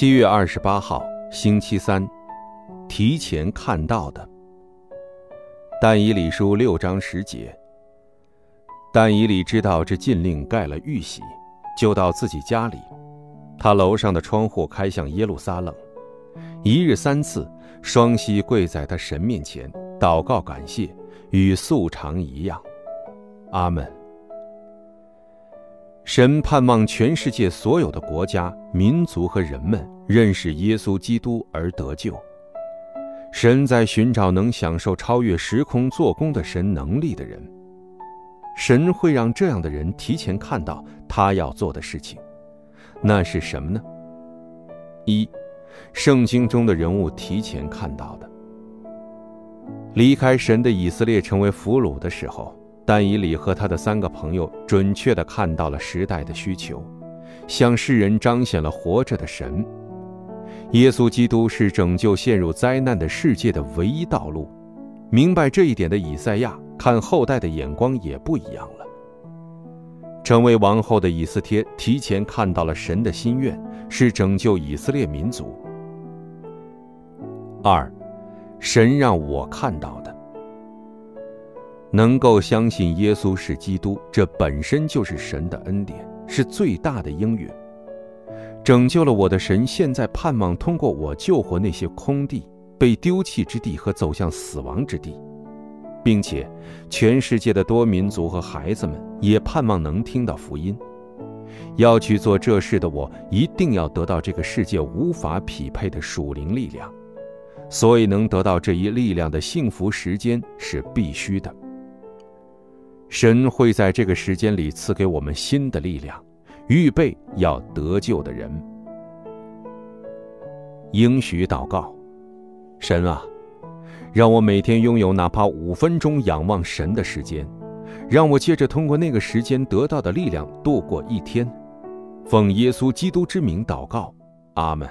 七月二十八号，星期三，提前看到的。但以理书六章十节。但以理知道这禁令盖了玉玺，就到自己家里，他楼上的窗户开向耶路撒冷，一日三次，双膝跪在他神面前祷告感谢，与素常一样。阿门。神盼望全世界所有的国家、民族和人们认识耶稣基督而得救。神在寻找能享受超越时空做工的神能力的人。神会让这样的人提前看到他要做的事情，那是什么呢？一，圣经中的人物提前看到的。离开神的以色列成为俘虏的时候。但以理和他的三个朋友准确地看到了时代的需求，向世人彰显了活着的神。耶稣基督是拯救陷入灾难的世界的唯一道路。明白这一点的以赛亚看后代的眼光也不一样了。成为王后的以斯帖提前看到了神的心愿是拯救以色列民族。二，神让我看到的。能够相信耶稣是基督，这本身就是神的恩典，是最大的应允。拯救了我的神，现在盼望通过我救活那些空地、被丢弃之地和走向死亡之地，并且全世界的多民族和孩子们也盼望能听到福音。要去做这事的我，一定要得到这个世界无法匹配的属灵力量，所以能得到这一力量的幸福时间是必须的。神会在这个时间里赐给我们新的力量，预备要得救的人。应许祷告：神啊，让我每天拥有哪怕五分钟仰望神的时间，让我借着通过那个时间得到的力量度过一天。奉耶稣基督之名祷告，阿门。